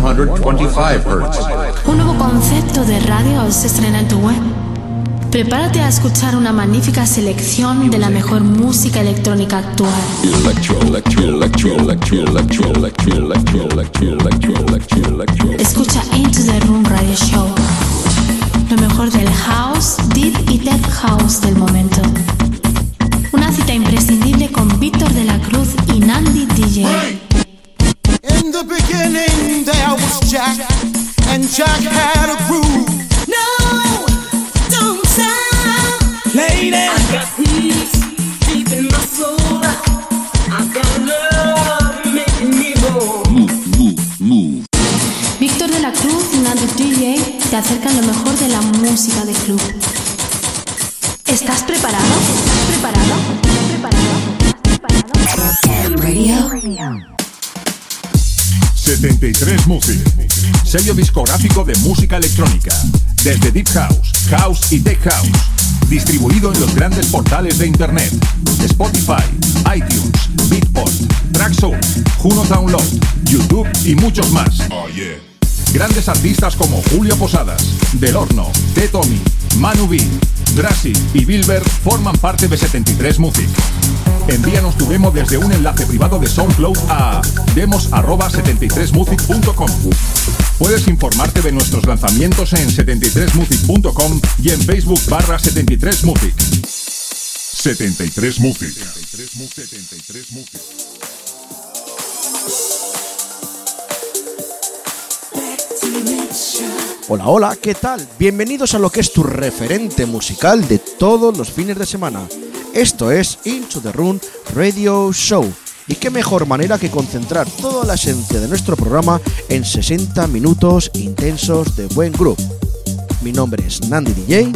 125 Hz. Un nuevo concepto de radio se estrena en tu web. Prepárate a escuchar una magnífica selección de la mejor música electrónica actual. Escucha Into the Room Radio Show. Lo mejor del house, deep y tech house del momento. Una cita imprescindible con Víctor de la Cruz y Nandi DJ. In the beginning there was Jack, and Jack had a groove. No, don't stop. Lady, I got peace deep in my soul. I got love making me move. Víctor de la Cruz y Nandi DJ te acercan lo mejor de la música de club. ¿Estás preparado? ¿Estás preparado? ¿Estás preparado? ¿Estás preparado? Radio. 73 Music, sello discográfico de música electrónica, desde Deep House, House y Tech House, distribuido en los grandes portales de Internet, Spotify, iTunes, Beatport, Traxsource, Juno Download, YouTube y muchos más. Grandes artistas como Julio Posadas, Del Horno, T. Tommy, Manu B, Drassi y Bilber forman parte de 73 Music. Envíanos tu demo desde un enlace privado de SoundCloud a demos@73music.com. Puedes informarte de nuestros lanzamientos en 73music.com y en Facebook barra 73music. 73 Music. 73 Hola, hola, ¿qué tal? Bienvenidos a lo que es tu referente musical de todos los fines de semana. Esto es Into the Room Radio Show. Y qué mejor manera que concentrar toda la esencia de nuestro programa en 60 minutos intensos de buen groove. Mi nombre es Nandi DJ.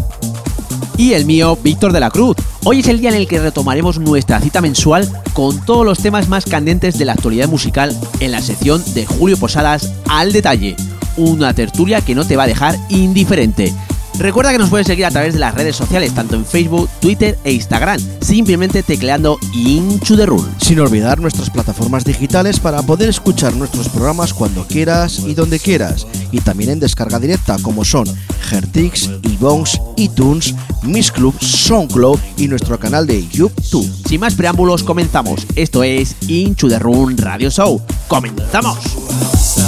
Y el mío, Víctor de la Cruz. Hoy es el día en el que retomaremos nuestra cita mensual con todos los temas más candentes de la actualidad musical en la sección de Julio Posadas al detalle. Una tertulia que no te va a dejar indiferente. Recuerda que nos puedes seguir a través de las redes sociales, tanto en Facebook, Twitter e Instagram, simplemente tecleando the Room. Sin olvidar nuestras plataformas digitales para poder escuchar nuestros programas cuando quieras y donde quieras. Y también en descarga directa como son Gertix, Ebons, iTunes, Miss Club, SoundCloud y nuestro canal de YouTube. Sin más preámbulos, comenzamos. Esto es the Room Radio Show. ¡Comenzamos!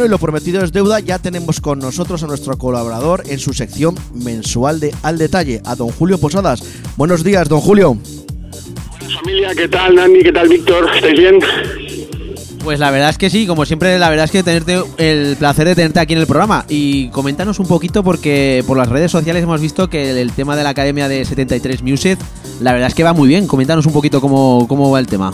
Bueno, y lo prometido es deuda, ya tenemos con nosotros a nuestro colaborador en su sección mensual de Al Detalle, a don Julio Posadas. Buenos días, don Julio. Familia, ¿qué tal, Nani? ¿Qué tal, Víctor? ¿Estáis bien? Pues la verdad es que sí, como siempre, la verdad es que tenerte el placer de tenerte aquí en el programa. Y coméntanos un poquito, porque por las redes sociales hemos visto que el, el tema de la Academia de 73 Music, la verdad es que va muy bien. Coméntanos un poquito cómo, cómo va el tema.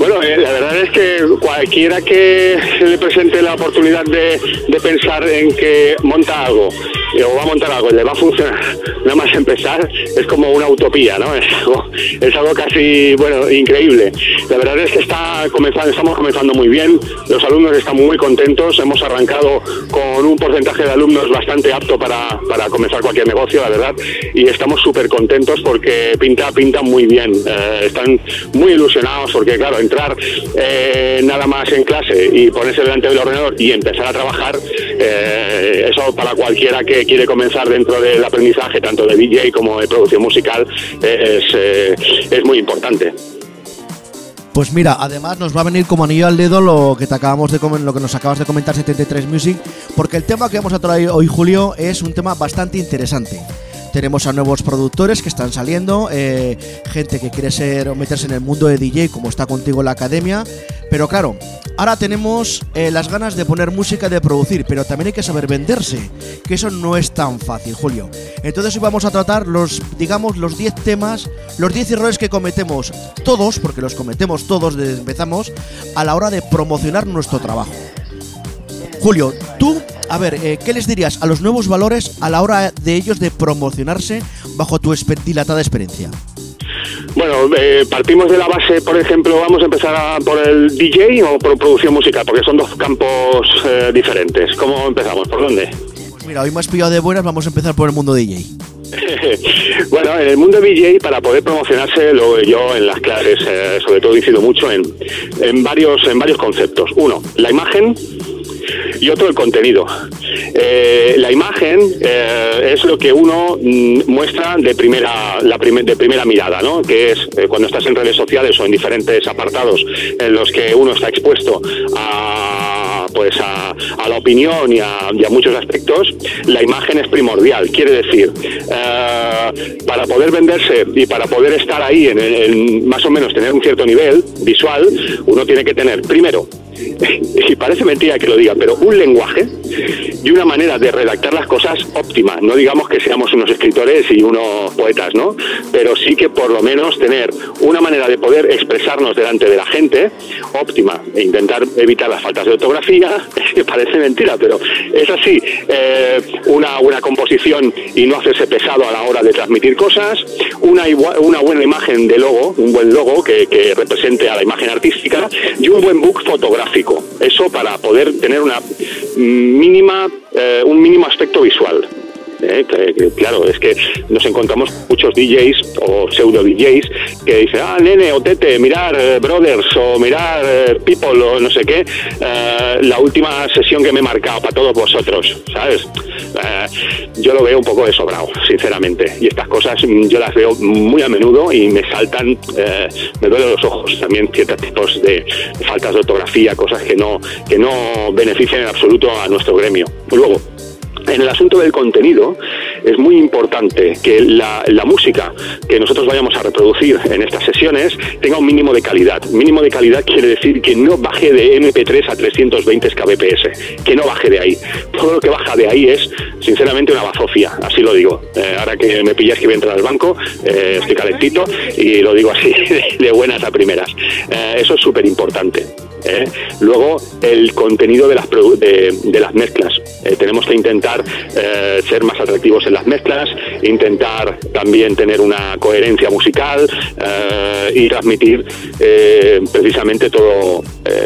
Bueno, eh, la verdad es que cualquiera que se le presente la oportunidad de, de pensar en que monta algo eh, o va a montar algo le va a funcionar nada más empezar, es como una utopía, ¿no? Es algo, es algo casi, bueno, increíble. La verdad es que está comenzando, estamos comenzando muy bien, los alumnos están muy contentos, hemos arrancado con un porcentaje de alumnos bastante apto para, para comenzar cualquier negocio, la verdad, y estamos súper contentos porque pinta, pinta muy bien. Eh, están muy ilusionados porque, claro, entrar eh, nada más en clase y ponerse delante del ordenador y empezar a trabajar, eh, eso para cualquiera que quiere comenzar dentro del aprendizaje, tanto de DJ como de producción musical, eh, es, eh, es muy importante. Pues mira, además nos va a venir como anillo al dedo lo que te acabamos de lo que nos acabas de comentar 73 Music, porque el tema que vamos a traer hoy Julio es un tema bastante interesante. Tenemos a nuevos productores que están saliendo, eh, gente que quiere ser o meterse en el mundo de DJ, como está contigo en la academia. Pero claro, ahora tenemos eh, las ganas de poner música, de producir, pero también hay que saber venderse, que eso no es tan fácil, Julio. Entonces hoy vamos a tratar los, digamos, los 10 temas, los 10 errores que cometemos todos, porque los cometemos todos desde empezamos, a la hora de promocionar nuestro trabajo. Julio, tú, a ver, eh, ¿qué les dirías a los nuevos valores a la hora de ellos de promocionarse bajo tu dilatada experiencia? Bueno, eh, partimos de la base, por ejemplo, vamos a empezar a- por el DJ o por producción musical, porque son dos campos eh, diferentes. ¿Cómo empezamos? ¿Por dónde? Pues mira, hoy me has pillado de buenas, vamos a empezar por el mundo DJ. bueno, en el mundo DJ, para poder promocionarse, lo yo en las clases, eh, sobre todo, incido mucho en, en, varios, en varios conceptos. Uno, la imagen y otro, el contenido. Eh, la imagen eh, es lo que uno mm, muestra de primera, la primer- de primera mirada, ¿no? que es eh, cuando estás en redes sociales o en diferentes apartados en los que uno está expuesto a pues a, la opinión y a, muchos aspectos, la imagen es primordial. Quiere decir, eh, para poder venderse y para poder estar ahí en más o menos tener un cierto nivel visual, uno tiene que tener primero y parece mentira que lo diga, pero un lenguaje y una manera de redactar las cosas óptima. No digamos que seamos unos escritores y unos poetas, ¿no? Pero sí que por lo menos tener una manera de poder expresarnos delante de la gente óptima e intentar evitar las faltas de ortografía, que parece mentira, pero es así. Eh, una buena composición y no hacerse pesado a la hora de transmitir cosas, una, igua- una buena imagen de logo, un buen logo que, que represente a la imagen artística y un buen book fotográfico. Eso para poder tener una mínima, eh, un mínimo aspecto visual. Eh, claro, es que nos encontramos muchos DJs o pseudo DJs que dicen, ah, nene o tete, mirar eh, Brothers o mirar eh, People o no sé qué, eh, la última sesión que me he marcado para todos vosotros, ¿sabes? Yo lo veo un poco de sobrado, sinceramente. Y estas cosas mm, yo las veo muy a menudo y me saltan, me duelen los ojos también ciertos tipos de faltas de ortografía, cosas que no, que no benefician en absoluto a nuestro gremio. Luego, en el asunto del contenido es muy importante que la, música que nosotros vayamos a reproducir en estas sesiones tenga un mínimo de calidad. Mínimo de calidad quiere decir que no baje de MP3 a 320 kbps, que no baje de ahí. Todo lo que baja de ahí es, sinceramente, una bazofia, así lo digo. Eh, ahora que me pillas que voy a entrar al banco, eh, estoy calentito y lo digo así, de buenas a primeras. Eh, eso es súper importante. Luego, el contenido de las, mezclas. Tenemos que intentar eh, ser más atractivos en las mezclas, intentar también tener una coherencia musical eh, y transmitir eh, precisamente todo,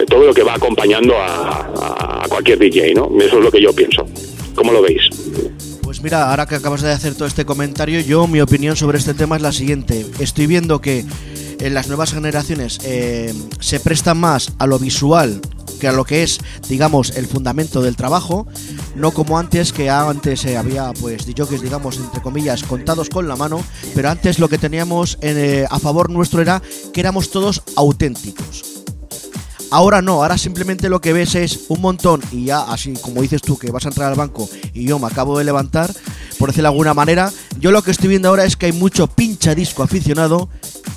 todo lo que va acompañando a, cualquier DJ. ¿no? Eso es lo que yo pienso. ¿Cómo lo veis? Pues mira, ahora que acabas de hacer todo este comentario, yo mi opinión sobre este tema es la siguiente. Estoy viendo que en las nuevas generaciones se presta más a lo visual a lo que es, digamos, el fundamento del trabajo, no como antes, que antes eh, había, pues, DJs, digamos, entre comillas, contados con la mano, pero antes lo que teníamos eh, a favor nuestro era que éramos todos auténticos. Ahora no, ahora simplemente lo que ves es un montón y ya así como dices tú que vas a entrar al banco y yo me acabo de levantar, por decirlo de alguna manera, yo lo que estoy viendo ahora es que hay mucho pincha disco aficionado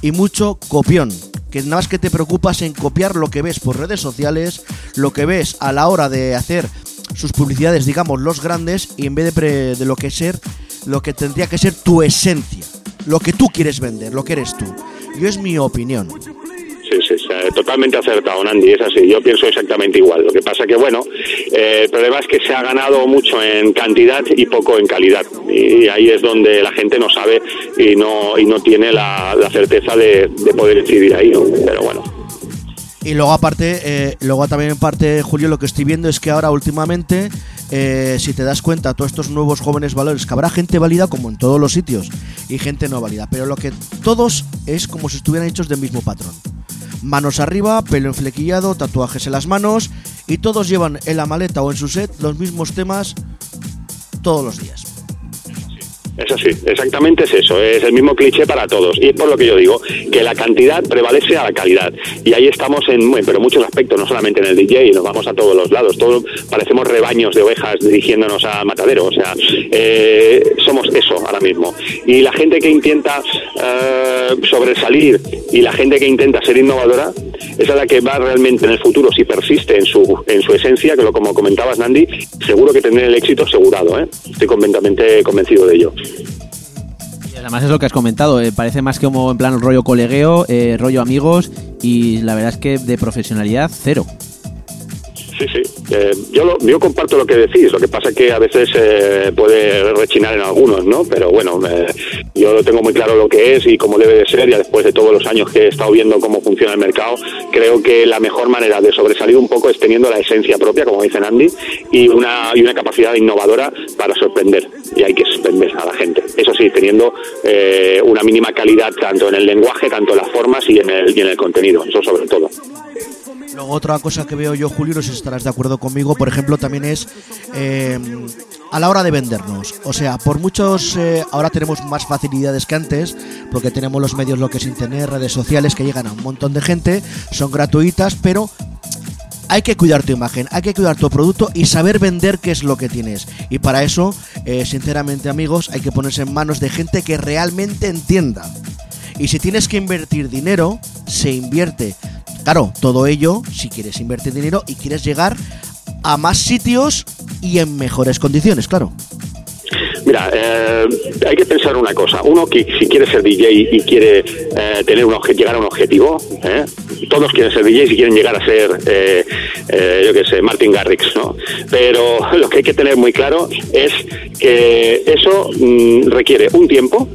y mucho copión. Que nada más que te preocupas en copiar lo que ves por redes sociales, lo que ves a la hora de hacer sus publicidades, digamos, los grandes, y en vez de, pre- de lo que ser, lo que tendría que ser tu esencia, lo que tú quieres vender, lo que eres tú. Yo es mi opinión. Sí, sí, sí, eh, totalmente acertado, Nandi, es así. Yo pienso exactamente igual. Lo que pasa que, bueno, eh, el problema es que se ha ganado mucho en cantidad y poco en calidad. Y ahí es donde la gente no sabe y no, y no tiene la, certeza de, de poder decidir ahí. Pero bueno. Y luego aparte, eh, luego también en parte, Julio, lo que estoy viendo es que ahora últimamente, si te das cuenta, todos estos nuevos jóvenes valores, que habrá gente válida como en todos los sitios y gente no válida, pero lo que todos es como si estuvieran hechos del mismo patrón. Manos arriba, pelo enflequillado, tatuajes en las manos y todos llevan en la maleta o en su set los mismos temas todos los días. Es así, exactamente es eso, es el mismo cliché para todos. Y es por lo que yo digo, que la cantidad prevalece a la calidad. Y ahí estamos en, pero muchos aspectos, no solamente en el DJ, nos vamos a todos los lados. Todos parecemos rebaños de ovejas dirigiéndonos a matadero. O sea, eh, somos eso ahora mismo. Y la gente que intenta eh, sobresalir y la gente que intenta ser innovadora, esa es la que va realmente en el futuro, si persiste en su, en su esencia, que lo como comentabas, Nandi, seguro que tendrá el éxito asegurado. ¿eh? Estoy completamente convencido de ello. Y además es lo que has comentado, eh, parece más que como en plan rollo colegueo, eh, rollo amigos y la verdad es que de profesionalidad cero. Sí, sí. Eh, yo, lo- yo comparto lo que decís. Lo que pasa que a veces eh, puede rechinar en algunos, ¿no? Pero bueno, eh, yo tengo muy claro lo que es y cómo debe de ser. Ya después de todos los años que he estado viendo cómo funciona el mercado, creo que la mejor manera de sobresalir un poco es teniendo la esencia propia, como dice Andy, y una, y una capacidad innovadora para sorprender. Y hay que sorprender a la gente. Eso sí, teniendo eh, una mínima calidad tanto en el lenguaje, tanto en las formas y en el, y en el contenido. Eso sobre todo. Otra cosa que veo yo, Julio, no sé si estarás de acuerdo conmigo, por ejemplo, también es eh, a la hora de vendernos. O sea, por muchos, eh, ahora tenemos más facilidades que antes, porque tenemos los medios, lo que es internet, redes sociales, que llegan a un montón de gente, son gratuitas, pero hay que cuidar tu imagen, hay que cuidar tu producto y saber vender qué es lo que tienes. Y para eso, eh, sinceramente amigos, hay que ponerse en manos de gente que realmente entienda. Y si tienes que invertir dinero, se invierte. Claro, todo ello si quieres invertir dinero y quieres llegar a más sitios y en mejores condiciones, claro. Mira, eh, hay que pensar una cosa. Uno que si quiere ser DJ y quiere eh, tener un llegar a un objetivo, ¿eh? todos quieren ser DJs y quieren llegar a ser, eh, eh, yo qué sé, Martin Garrix, ¿no? Pero lo que hay que tener muy claro es que eso mm, requiere un tiempo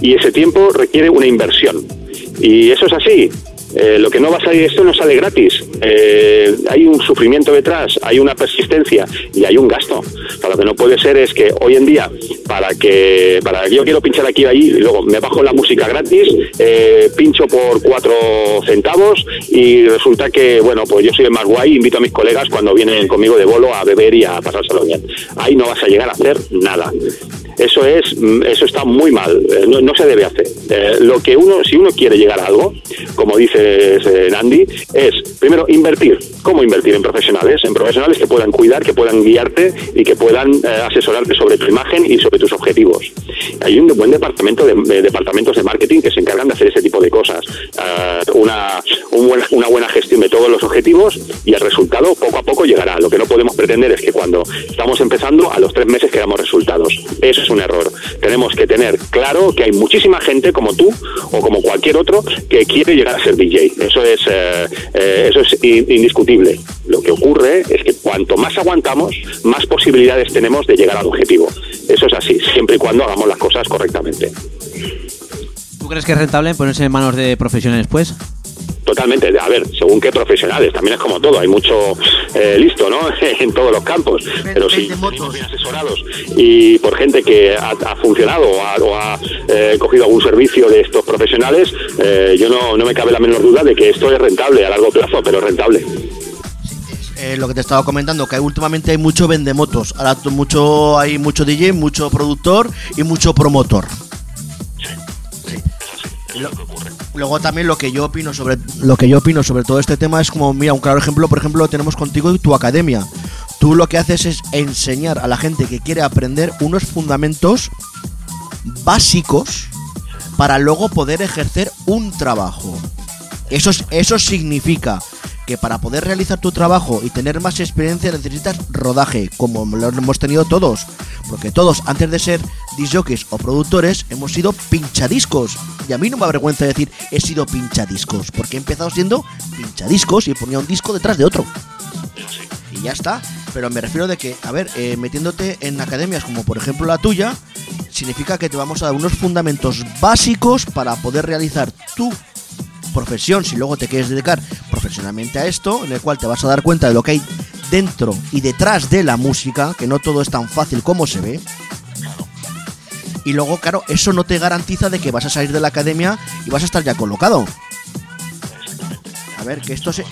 y ese tiempo requiere una inversión. Y eso es así. Eh, lo que no va a salir, esto no sale gratis. Eh, hay un sufrimiento detrás, hay una persistencia y hay un gasto. O lo que no puede ser es que hoy en día, para que, para yo quiero pinchar aquí y allí, y luego me bajo la música gratis, eh, pincho por cuatro centavos y resulta que, bueno, pues yo soy el más guay, invito a mis colegas cuando vienen conmigo de bolo a beber y a pasárselo bien. Ahí no vas a llegar a hacer nada. Eso es, mm, eso está muy mal, eh, no, se debe hacer. Eh, lo que uno, si uno quiere llegar a algo, como dices eh, Nandi, es primero invertir. ¿Cómo invertir en profesionales? En profesionales que puedan cuidar, que puedan guiarte y que puedan eh, asesorarte sobre tu imagen y sobre tus objetivos. Hay un buen departamento de, de departamentos de marketing que se encargan de hacer ese tipo de cosas. Una, un buen- una buena gestión de todos los objetivos y el resultado poco a poco llegará. Lo que no podemos pretender es que cuando estamos empezando, a los tres meses queramos resultados. Eso es un error. Tenemos que tener claro que hay muchísima gente como tú o como cualquier otro que quiere llegar a ser DJ. Eso es, eh, eh, eso es in- indiscutible. Lo que ocurre es que cuanto más aguantamos, más posibilidades tenemos de llegar al objetivo. Eso es así, siempre y cuando hagamos las cosas correctamente. ¿Tú crees que es rentable ponerse en manos de profesionales pues? Totalmente, a ver, según qué profesionales, también es como todo, hay mucho eh, listo, ¿no? en todos los campos, pero si venimos bien asesorados y por gente que ha, ha funcionado o ha, o ha, eh, cogido algún servicio de estos profesionales, eh, yo no, no me cabe la menor duda de que esto es rentable a largo plazo, pero es rentable. Eh, lo que te estaba comentando, que últimamente hay mucho vendemotos. Ahora mucho, hay mucho DJ, mucho productor y mucho promotor. Sí. Lo, luego también lo que yo opino sobre lo que yo opino sobre todo este tema es como mira un claro ejemplo por ejemplo lo tenemos contigo y tu academia. Tú lo que haces es enseñar a la gente que quiere aprender unos fundamentos básicos para luego poder ejercer un trabajo. Eso es- eso significa que para poder realizar tu trabajo y tener más experiencia necesitas rodaje, como lo hemos tenido todos. Porque todos, antes de ser disjockeys o productores, hemos sido pinchadiscos. Y a mí no me avergüenza decir he sido pinchadiscos, porque he empezado siendo pinchadiscos y ponía un disco detrás de otro. Y ya está. Pero me refiero de que, a ver, eh, metiéndote en academias como por ejemplo la tuya, significa que te vamos a dar unos fundamentos básicos para poder realizar tu profesión, si luego te quieres dedicar profesionalmente a esto, en el cual te vas a dar cuenta de lo que hay dentro y detrás de la música, que no todo es tan fácil como se ve. Y luego, claro, eso no te garantiza de que vas a salir de la academia y vas a estar ya colocado. A ver, que esto se...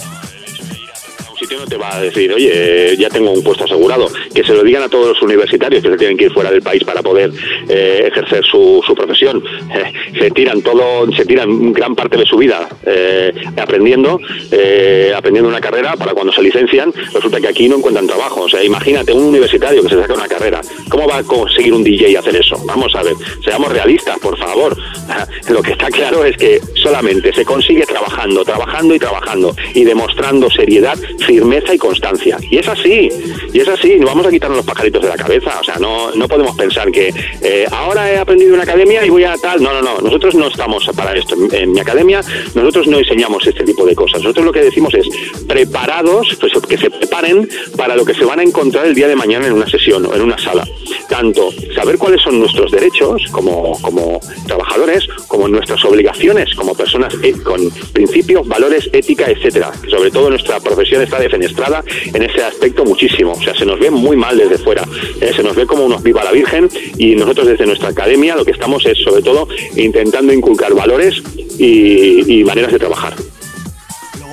Sitio no te va a decir, oye, ya tengo un puesto asegurado. Que se lo digan a todos los universitarios que se tienen que ir fuera del país para poder eh, ejercer su, su profesión. Eh, se tiran todo, se tiran gran parte de su vida eh, aprendiendo, eh, aprendiendo una carrera para cuando se licencian, resulta que aquí no encuentran trabajo. O sea, imagínate un universitario que se saca una carrera. ¿Cómo va a conseguir un DJ hacer eso? Vamos a ver, seamos realistas, por favor. Lo que está claro es que solamente se consigue trabajando, trabajando y trabajando y demostrando seriedad, firmeza y constancia. Y es así, y es así, no vamos a quitarnos los pajaritos de la cabeza, o sea, no, no podemos pensar que eh, ahora he aprendido en una academia y voy a tal, no, no, no, nosotros no estamos para esto. En, en mi academia nosotros no enseñamos este tipo de cosas, nosotros lo que decimos es preparados, pues que se preparen para lo que se van a encontrar el día de mañana en una sesión o en una sala. Tanto saber cuáles son nuestros derechos como, como trabajadores, como nuestras obligaciones como personas eh, con principios, valores, ética, etcétera. Sobre todo nuestra profesión está defenestrada en ese aspecto muchísimo. O sea, se nos ve muy mal desde fuera. eh, Se nos ve como unos viva la Virgen y nosotros desde nuestra academia lo que estamos es sobre todo intentando inculcar valores y maneras de trabajar.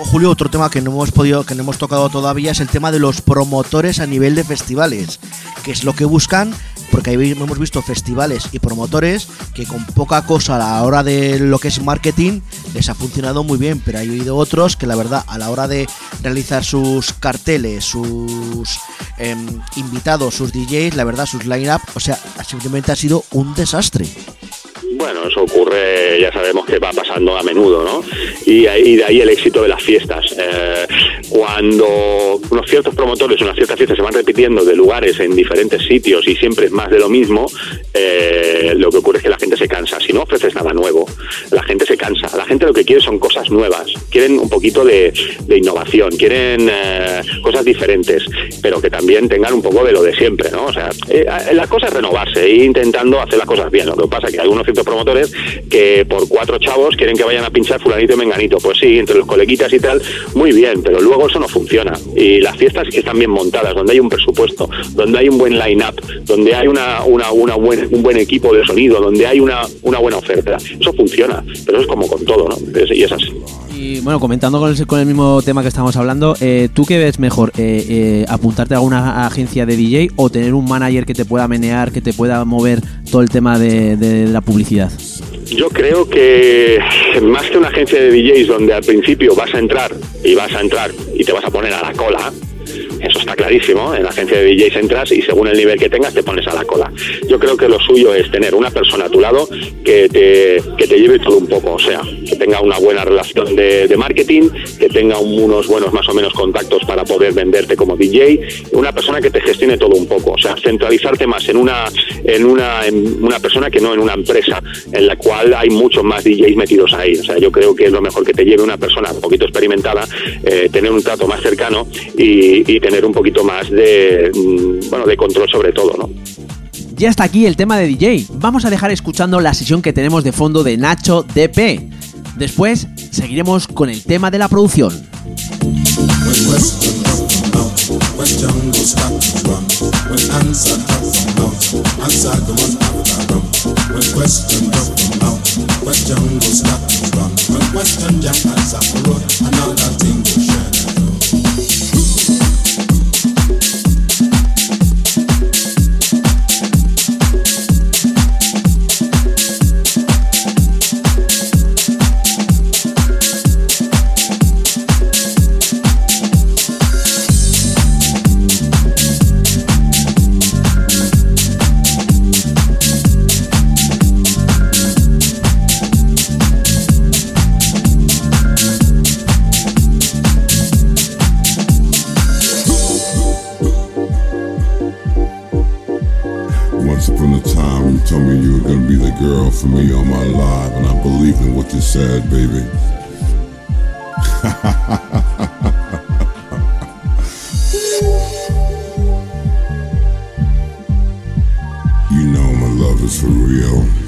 Julio, otro tema que no hemos podido, que no hemos tocado todavía es el tema de los promotores a nivel de festivales, que es lo que buscan, porque ahí hemos visto festivales y promotores que con poca cosa a la hora de lo que es marketing les ha funcionado muy bien, pero hay habido otros que la verdad a la hora de realizar sus carteles, sus em, invitados, sus DJs, la verdad sus line-up, o sea, simplemente ha sido un desastre. Bueno, eso ocurre, ya sabemos que va pasando a menudo, ¿no? Y, ahí- de ahí el éxito de las fiestas. Eh, cuando unos ciertos promotores, unas ciertas fiestas se van repitiendo de lugares en diferentes sitios y siempre es más de lo mismo, eh, lo que ocurre es que la gente se cansa. Si no ofreces nada nuevo, la gente se cansa. La gente lo que quiere son cosas nuevas, quieren un poquito de, innovación, quieren eh, cosas diferentes, pero que también tengan un poco de lo de siempre, ¿no? O sea, eh, la cosa es renovarse e intentando hacer las cosas bien. Lo que pasa es que algunos ciertos promotores que por cuatro chavos quieren que vayan a pinchar fulanito y menganito. Pues sí, entre los coleguitas y tal, muy bien, pero luego eso no funciona. Y las fiestas que están bien montadas, donde hay un presupuesto, donde hay un buen line-up, donde hay una, una, una buen, un buen equipo de sonido, donde hay una, una buena oferta, eso funciona. Pero eso es como con todo, ¿no? Y es así. Y bueno, comentando con el, con el mismo tema que estamos hablando, eh, ¿tú qué ves mejor? Eh, eh, ¿Apuntarte a alguna agencia de DJ o tener un manager que te pueda menear, que te pueda mover todo el tema de, de la publicidad? Yo creo que más que una agencia de DJs donde al principio vas a entrar y vas a entrar y te vas a poner a la cola, está clarísimo, en la agencia de DJs entras y según el nivel que tengas te pones a la cola. Yo creo que lo suyo es tener una persona a tu lado que te, que te lleve todo un poco, o sea, que tenga una buena relación de, marketing, que tenga un- unos buenos más o menos contactos para poder venderte como DJ, una persona que te gestione todo un poco, o sea, centralizarte más en una, en una, en una persona que no en una empresa en la cual hay muchos más DJs metidos ahí. O sea, yo creo que es lo mejor que te lleve una persona un poquito experimentada, eh, tener un trato más cercano y tener un poquito más de, mm, bueno, de control sobre todo, ¿no? Ya está aquí el tema de DJ. Vamos a dejar escuchando la sesión que tenemos de fondo de Nacho DP. Después seguiremos con el tema de la producción. told me you were gonna be the girl for me all my life, and I believed in what you said, baby. you know my love is for real.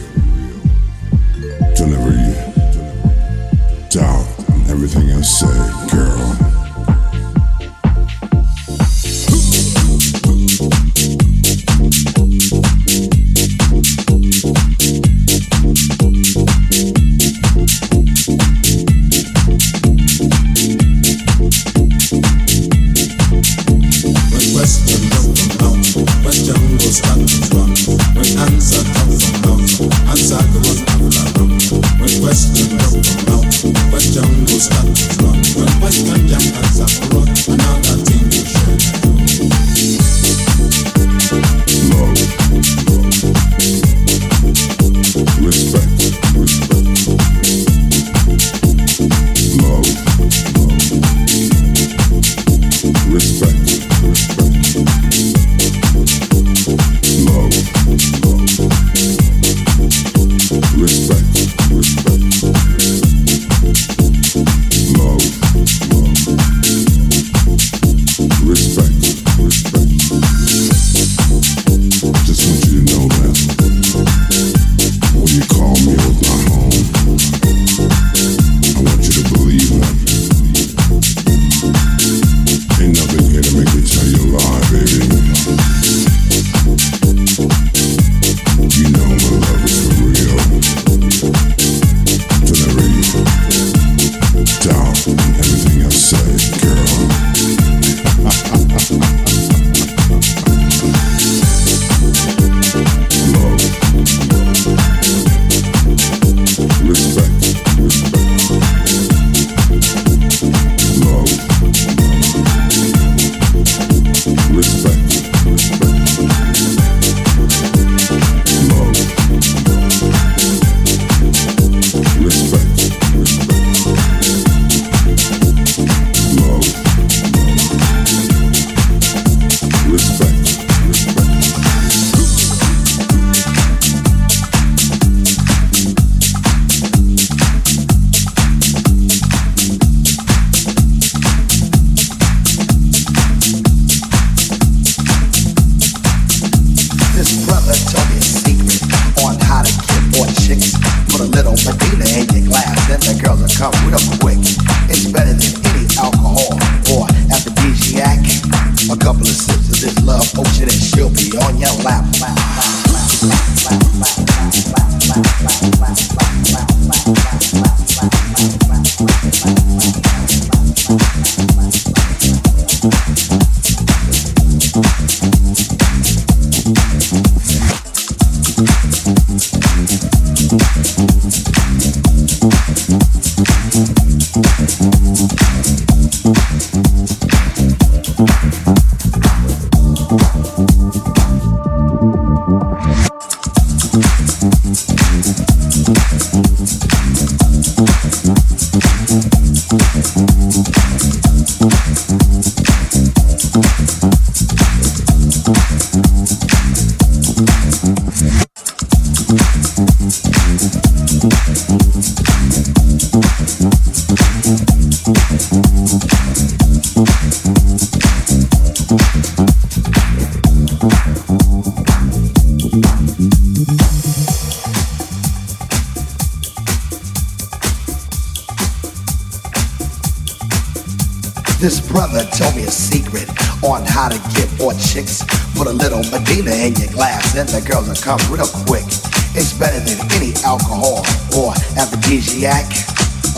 This brother told me a secret on how to get more chicks. Put a little Medina in your glass and the girls will come real quick. It's better than any alcohol or aphrodisiac.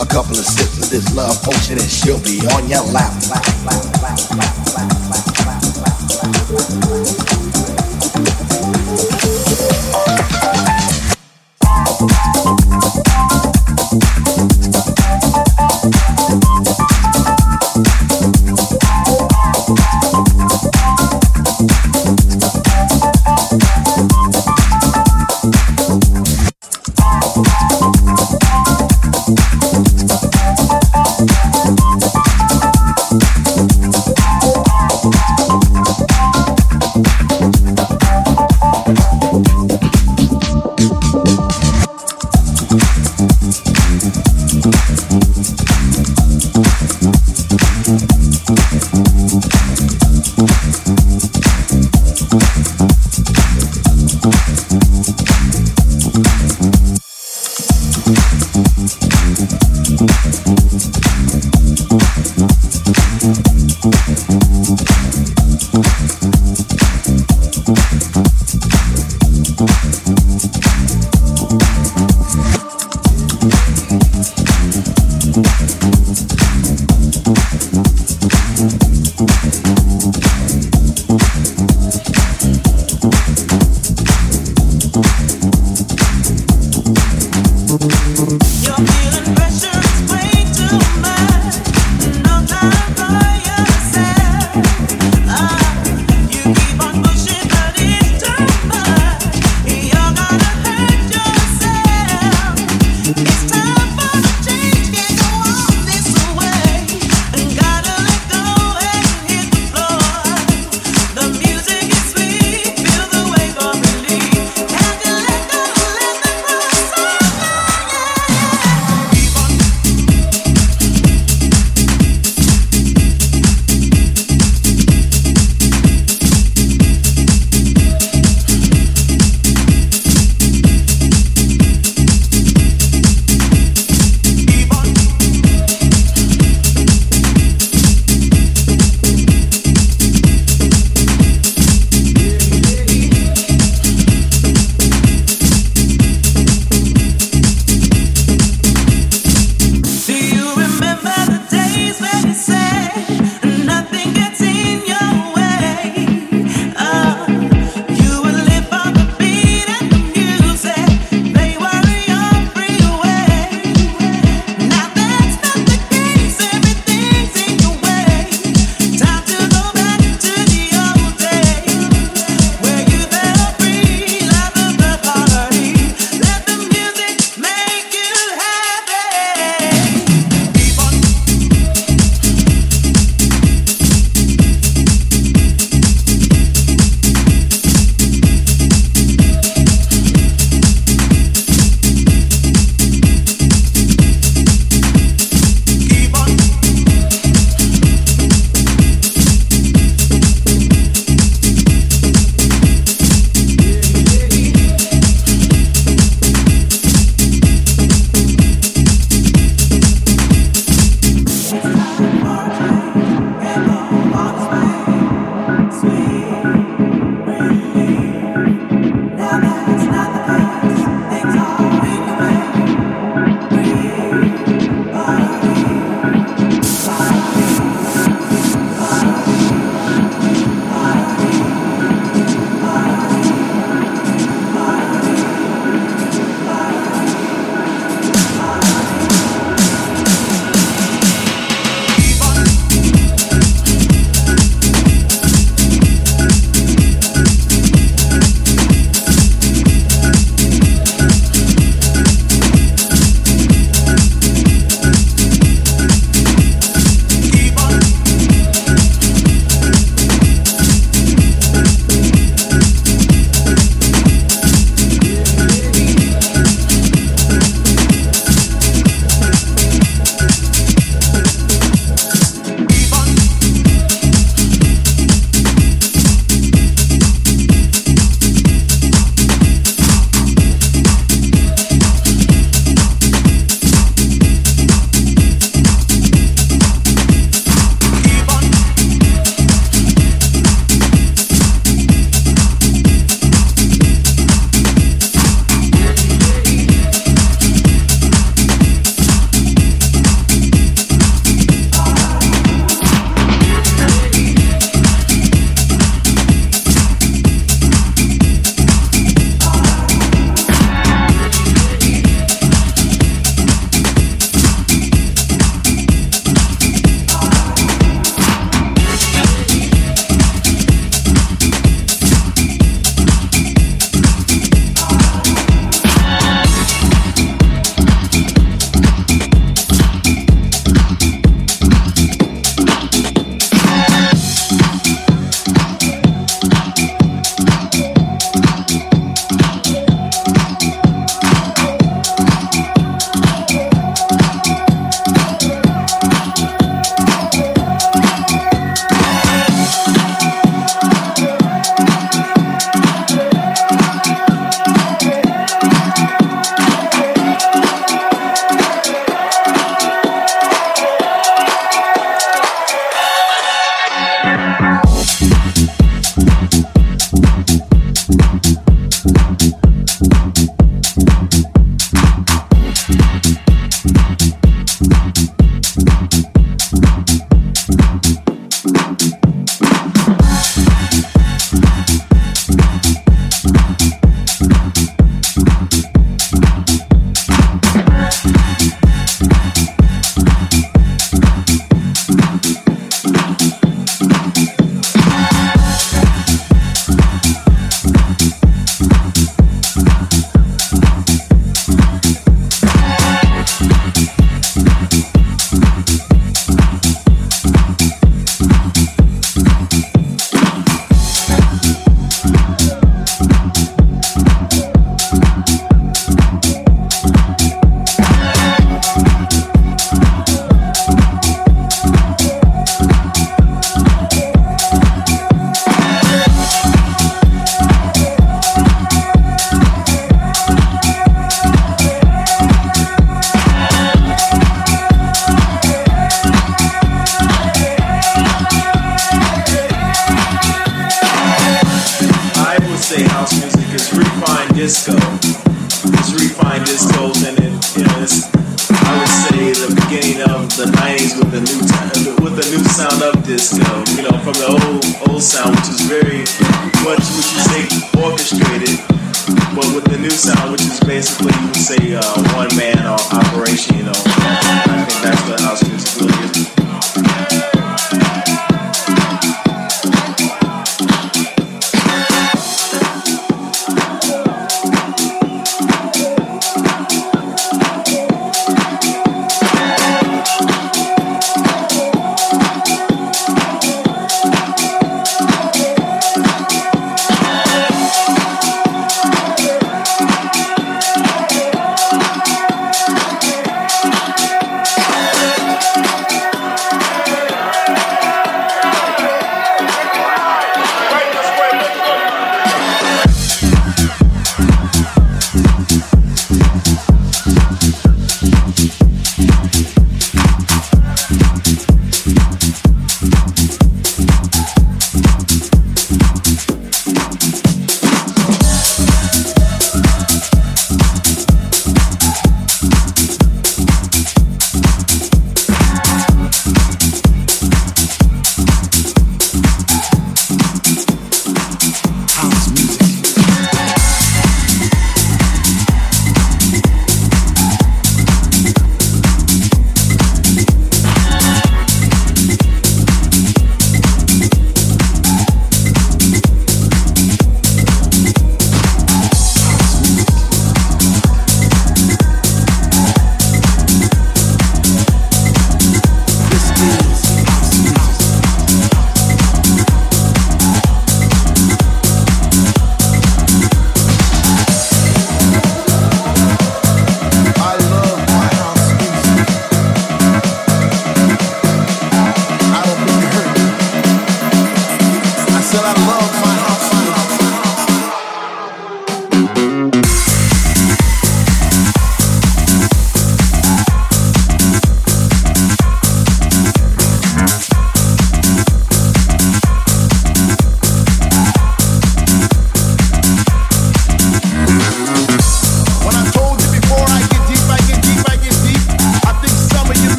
A couple of sips of this love potion and she'll be on your lap. lap, lap, lap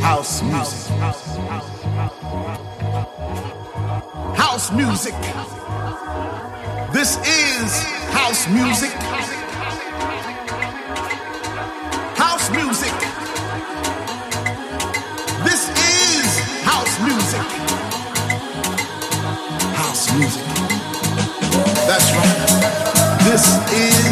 house music. House music. This is house music. House music. This is house music. House music. That's right. This is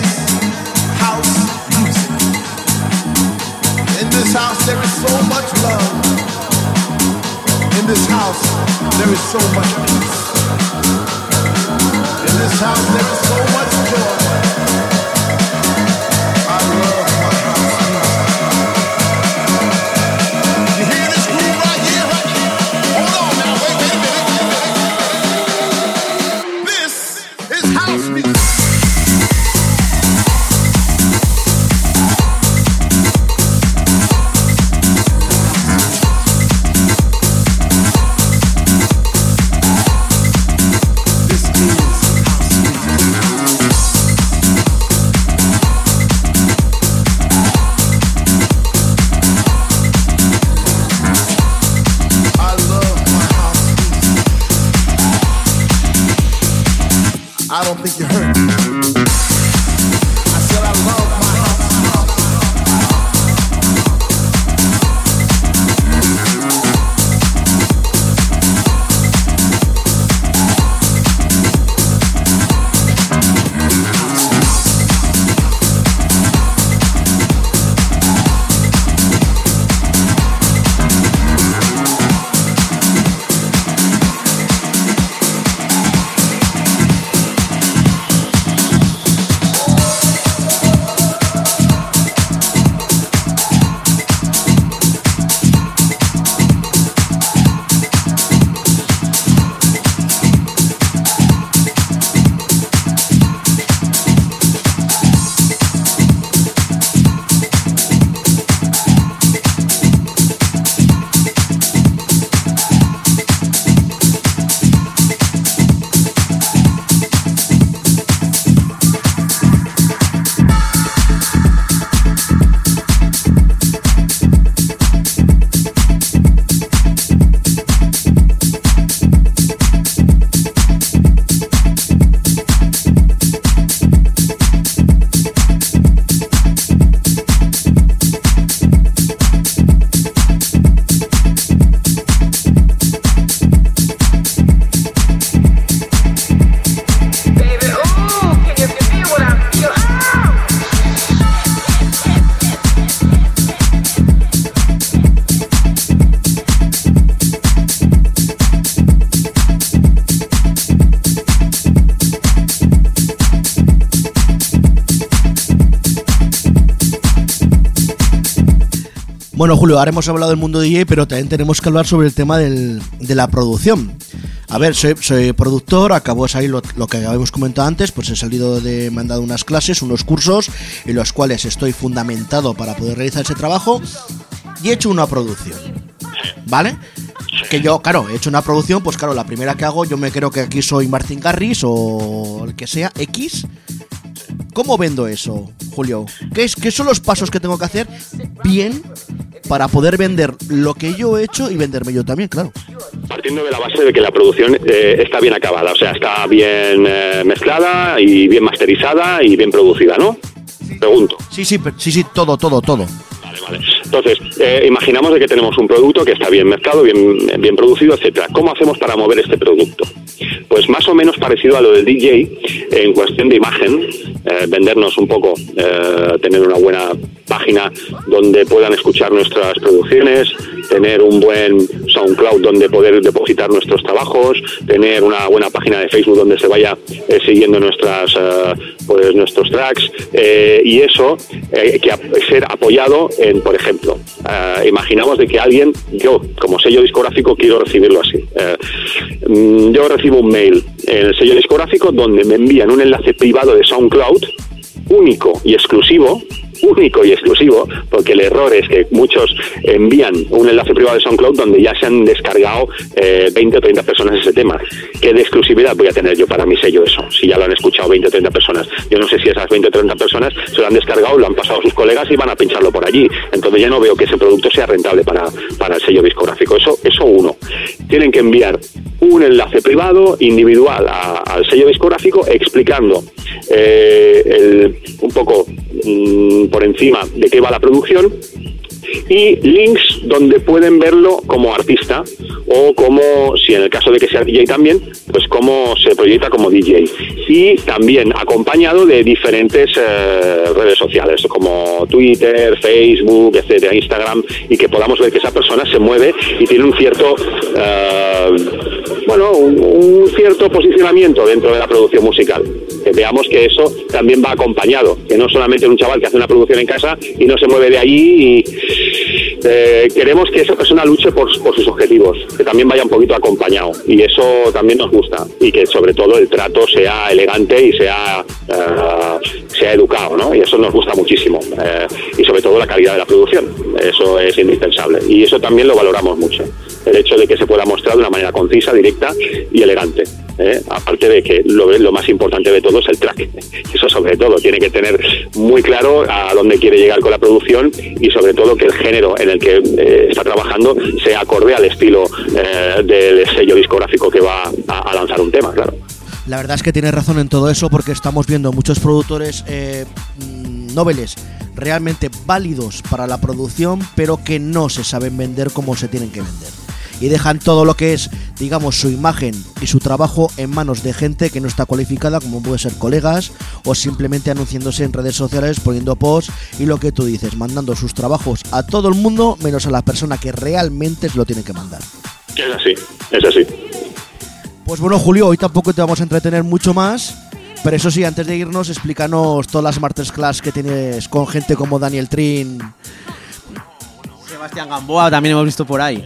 this house, there is so much peace. In this house, Bueno, Julio, ahora hemos hablado del mundo DJ, pero también tenemos que hablar sobre el tema de la producción. A ver, soy, productor, acabo de salir lo, lo que habíamos comentado antes, pues he salido de, me han dado unas clases, unos cursos, en los cuales estoy fundamentado para poder realizar ese trabajo y he hecho una producción. ¿Vale? Que yo, claro, he hecho una producción, pues claro, la primera que hago, yo me creo que aquí soy Martín Garris o el que sea, X. ¿Cómo vendo eso, Julio? ¿Qué, es, ¿Qué son los pasos que tengo que hacer bien para poder vender lo que yo he hecho y venderme yo también, claro? Partiendo de la base de que la producción eh, está bien acabada, o sea, está bien eh, mezclada y bien masterizada y bien producida, ¿no? Pregunto. Sí, sí, sí, sí, todo, todo, todo. Entonces, eh, imaginamos de que tenemos un producto que está bien mezclado, bien, bien producido, etcétera. ¿Cómo hacemos para mover este producto? Pues más o menos parecido a lo del DJ en cuestión de imagen, eh, vendernos un poco, eh, tener una buena página donde puedan escuchar nuestras producciones, tener un buen SoundCloud donde poder depositar nuestros trabajos, tener una buena página de Facebook donde se vaya siguiendo nuestras pues nuestros tracks y eso que ser apoyado en, por ejemplo, eh, imaginamos de que alguien, yo como sello discográfico quiero recibirlo así. Eh, mm, yo recibo un mail en el sello discográfico donde me envían un enlace privado de SoundCloud único y exclusivo único y exclusivo, porque el error es que muchos envían un enlace privado de SoundCloud donde ya se han descargado eh, 20 o 30 personas ese tema. ¿Qué de exclusividad voy a tener yo para mi sello eso? Si ya lo han escuchado 20 o 30 personas. Yo no sé si esas 20 o 30 personas se lo han descargado, lo han pasado sus colegas y van a pincharlo por allí. Entonces ya no veo que ese producto sea rentable para, para el sello discográfico. Eso, eso uno. Tienen que enviar un enlace privado individual a- al sello discográfico explicando eh, el- un poco mm, por encima de qué va la producción y links donde pueden verlo como artista o como, si en el caso de que sea DJ también, pues cómo se proyecta como DJ. Y también acompañado de diferentes eh, redes sociales como Twitter, Facebook, etcétera, Instagram, y que podamos ver que esa persona se mueve y tiene un cierto, eh, bueno, un, cierto posicionamiento dentro de la producción musical. Que veamos que eso también va acompañado, que no solamente un chaval que hace una producción en casa y no se mueve de allí y eh, queremos que esa persona luche por, sus objetivos, que también vaya un poquito acompañado y eso también nos gusta y que sobre todo el trato sea elegante y sea, eh, sea educado, ¿no? Y eso nos gusta muchísimo eh, y sobre todo la calidad de la producción, eso es indispensable y eso también lo valoramos mucho, el hecho de que se pueda mostrar de una manera concisa, directa y elegante. ¿eh? Aparte de que lo, lo más importante de todo es el track. Eso sobre todo, tiene que tener muy claro a dónde quiere llegar con la producción y sobre todo que el género en el que eh, está trabajando sea acorde al estilo eh, del sello discográfico que va a, lanzar un tema, claro. La verdad es que tienes razón en todo eso porque estamos viendo muchos productores eh, mm, noveles realmente válidos para la producción, pero que no se saben vender como se tienen que vender. Y dejan todo lo que es, digamos, su imagen y su trabajo en manos de gente que no está cualificada, como puede ser colegas, o simplemente anunciándose en redes sociales, poniendo posts y lo que tú dices, mandando sus trabajos a todo el mundo, menos a la persona que realmente se lo tiene que mandar. Es así, es así. Pues bueno, Julio, hoy tampoco te vamos a entretener mucho más. Pero eso sí, antes de irnos, explícanos todas las masterclass que tienes con gente como Daniel Trin. Sebastián Gamboa también hemos visto por ahí.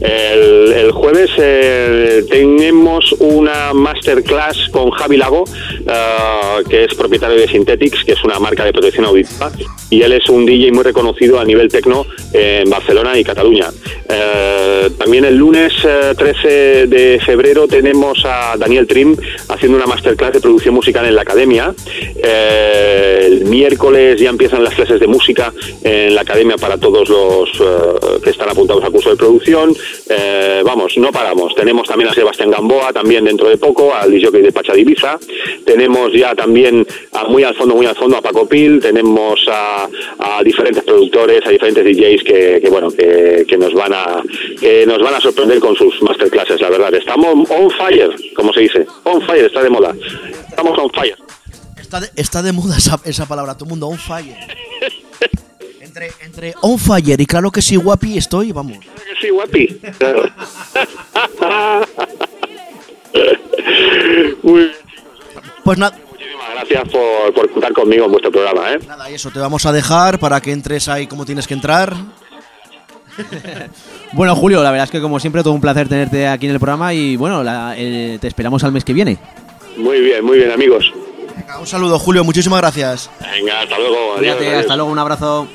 El, jueves eh, tenemos una masterclass con Javi Lago, eh, que es propietario de Synthetics, que es una marca de protección auditiva, y él es un DJ muy reconocido a nivel tecno en Barcelona y Cataluña. Eh, también el lunes eh, 13 de febrero tenemos a Daniel Trim haciendo una masterclass de producción musical en la academia. Eh, el miércoles ya empiezan las clases de música en la academia para todos los eh, que están apuntados al curso de producción. Eh, vamos, no paramos. Tenemos también a Sebastián Gamboa, también dentro de poco, al DJ de Pacha de Ibiza. Tenemos ya también a muy al fondo, muy al fondo a Paco Pil. Tenemos a, a diferentes productores, a diferentes DJs que, que, bueno, que, que nos van a que nos van a sorprender con sus masterclasses, la verdad. Estamos on fire, como se dice. On fire, está de moda. Estamos on fire. Está de, está de moda esa, esa palabra, todo mundo on fire. Entre, entre on fire y claro que sí, guapi, estoy, vamos. Sí, guapi. Claro. Muy bien. Pues nada, Muchísimas gracias por, por contar conmigo en vuestro programa, ¿eh? nada, y eso, te vamos a dejar para que entres ahí como tienes que entrar. Bueno, Julio, la verdad es que como siempre todo un placer tenerte aquí en el programa y bueno, la- eh, te esperamos al mes que viene. Muy bien, muy bien, amigos. Venga, un saludo, Julio, muchísimas gracias. Venga, hasta luego. Adiós, Cuídate, adiós. hasta luego, un abrazo.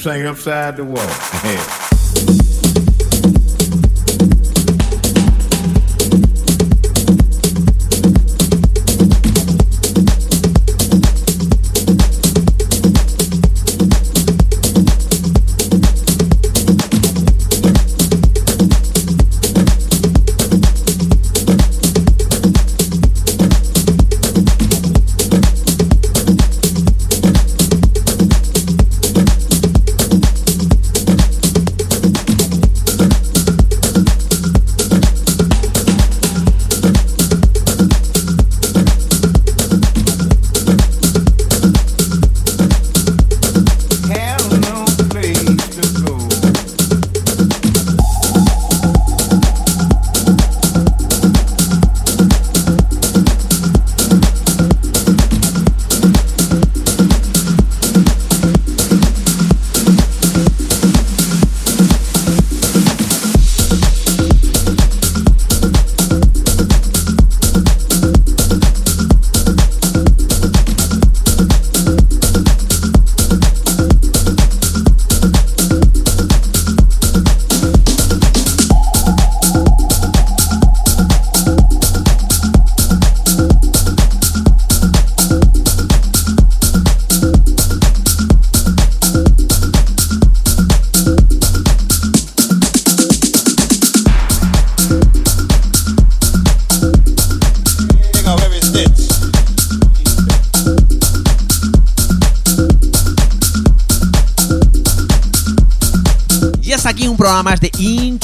sang outside the wall.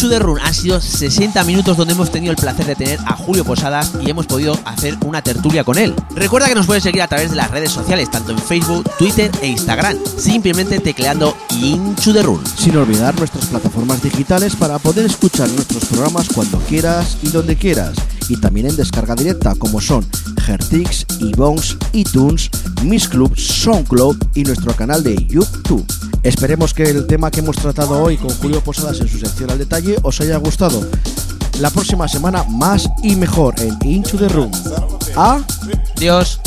Into the Run. Sido 60 minutos donde hemos tenido el placer de tener a Julio Posadas y hemos podido hacer una tertulia con él. Recuerda que nos puedes seguir a través de las redes sociales, tanto en Facebook, Twitter e Instagram, simplemente tecleando Into the Run. Sin olvidar nuestras plataformas digitales para poder escuchar nuestros programas cuando quieras y donde quieras. Y también en descarga directa como son Hertix, iBones, iTunes, Miss Club, SoundCloud y nuestro canal de YouTube. Esperemos que el tema que hemos tratado hoy con Julio Posadas en su sección al detalle os haya gustado. La próxima semana más y mejor en Into the Room. A Dios.